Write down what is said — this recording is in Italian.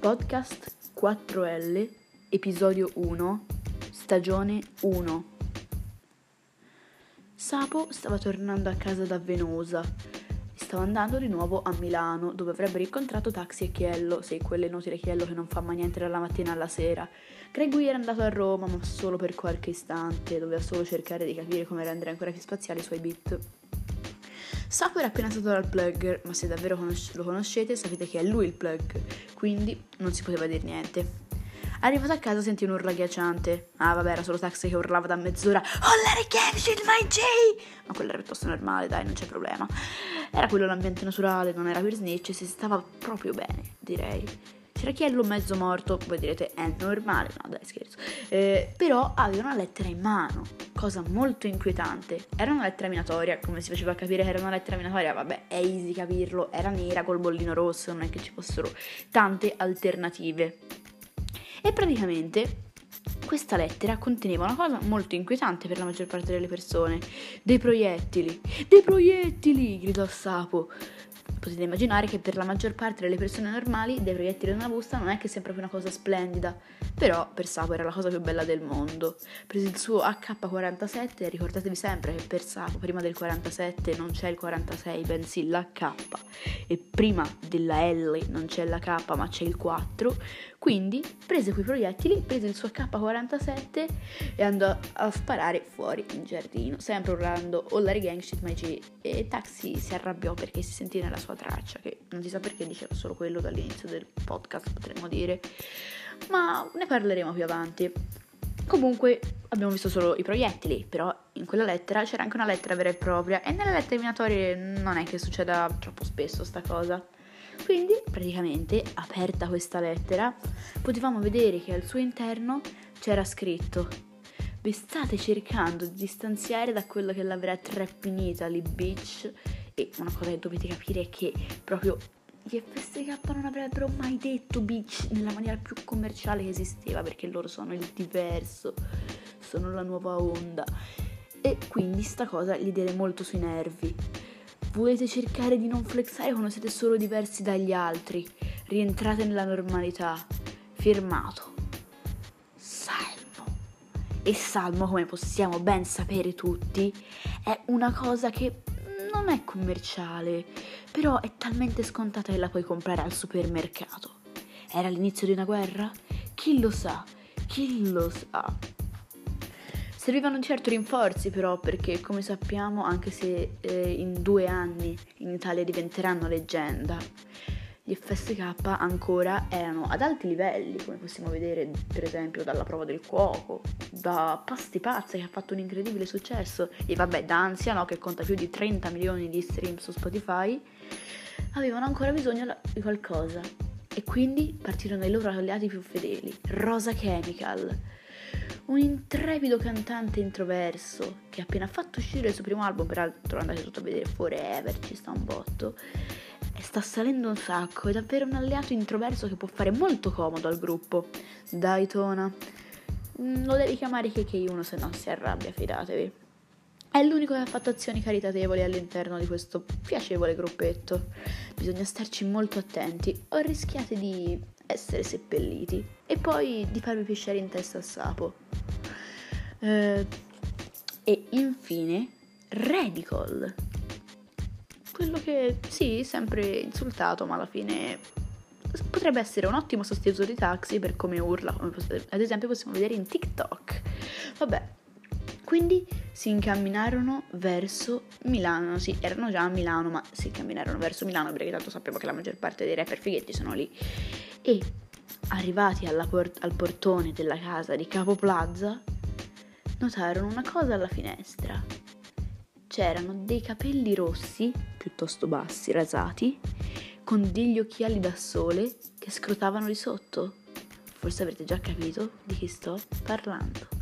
Podcast 4L, episodio 1, stagione 1. Sapo stava tornando a casa da Venosa stava andando di nuovo a Milano, dove avrebbero incontrato Taxi e Chiello, sì, quell'inutile Chiello che non fa mai niente dalla mattina alla sera. Gregui era andato a Roma, ma solo per qualche istante, doveva solo cercare di capire come rendere ancora più spaziali i suoi beat. Sapo era appena stato dal plugger, ma se davvero lo conoscete sapete che è lui il plug, quindi non si poteva dire niente. Arrivato a casa sentì un'urla ghiacciante. Ah, vabbè, era solo Taxi che urlava da mezz'ora. Oh, Larry Kevin, my J! Ma quello era piuttosto normale, dai, non c'è problema. Era quello l'ambiente naturale, non era per snitch e si stava proprio bene, direi. C'era Chiello mezzo morto, voi direte è normale, no dai scherzo, eh, però aveva una lettera in mano, cosa molto inquietante. Era una lettera minatoria, come si faceva capire che era una lettera minatoria, vabbè è easy capirlo, era nera col bollino rosso, non è che ci fossero tante alternative. E praticamente questa lettera conteneva una cosa molto inquietante per la maggior parte delle persone. Dei proiettili. Dei proiettili! gridò Sapo. Potete immaginare che per la maggior parte delle persone normali dei proiettili in una busta non è che sia proprio una cosa splendida, però per Sapo era la cosa più bella del mondo. Prese il suo AK-47 e ricordatevi sempre che per Sapo prima del 47 non c'è il 46 bensì l'H e prima della L non c'è la K ma c'è il 4, quindi prese quei proiettili, prese il suo AK-47 e andò a sparare fuori in giardino, sempre urlando Larry Gang shit my G e Taxi si arrabbiò perché si sentì nella sua traccia, che non si sa perché diceva solo quello dall'inizio del podcast potremmo dire, ma ne parleremo più avanti. Comunque abbiamo visto solo i proiettili, però in quella lettera c'era anche una lettera vera e propria e nelle lettere minatorie non è che succeda troppo spesso sta cosa. Quindi, praticamente, aperta questa lettera, potevamo vedere che al suo interno c'era scritto Vi state cercando di distanziare da quello che l'avrà trap in Italy, bitch. E una cosa che dovete capire è che proprio gli FSK non avrebbero mai detto bitch nella maniera più commerciale che esisteva, perché loro sono il diverso, sono la nuova onda. E quindi sta cosa gli diede molto sui nervi. Volete cercare di non flexare quando siete solo diversi dagli altri. Rientrate nella normalità. Firmato. Salmo. E Salmo, come possiamo ben sapere tutti, è una cosa che non è commerciale, però è talmente scontata che la puoi comprare al supermercato. Era l'inizio di una guerra? Chi lo sa? Chi lo sa? Servivano certo rinforzi però perché come sappiamo anche se eh, in due anni in Italia diventeranno leggenda, gli FSK ancora erano ad alti livelli come possiamo vedere per esempio dalla prova del cuoco, da Pasti Pazza che ha fatto un incredibile successo. E vabbè da Ansia no, che conta più di 30 milioni di stream su Spotify, avevano ancora bisogno di qualcosa. E quindi partirono i loro alleati più fedeli, Rosa Chemical un intrepido cantante introverso che appena fatto uscire il suo primo album, peraltro andate tutto a vedere Forever, ci sta un botto, sta salendo un sacco, è davvero un alleato introverso che può fare molto comodo al gruppo. Daytona, mm, lo devi chiamare KK1 se no si arrabbia, fidatevi. È l'unico che ha fatto azioni caritatevoli all'interno di questo piacevole gruppetto. Bisogna starci molto attenti o rischiate di essere seppelliti e poi di farvi pisciare in testa al sapo. Eh, e infine Radical. Quello che sì, sempre insultato, ma alla fine potrebbe essere un ottimo sostituto di Taxi per come urla, come ad esempio possiamo vedere in TikTok. Vabbè, quindi si incamminarono verso Milano, sì, erano già a Milano, ma si incamminarono verso Milano perché tanto sappiamo che la maggior parte dei rapper fighetti sono lì. E arrivati port- al portone della casa di Capo Plaza, notarono una cosa alla finestra. C'erano dei capelli rossi, piuttosto bassi, rasati, con degli occhiali da sole che scrutavano di sotto. Forse avrete già capito di chi sto parlando.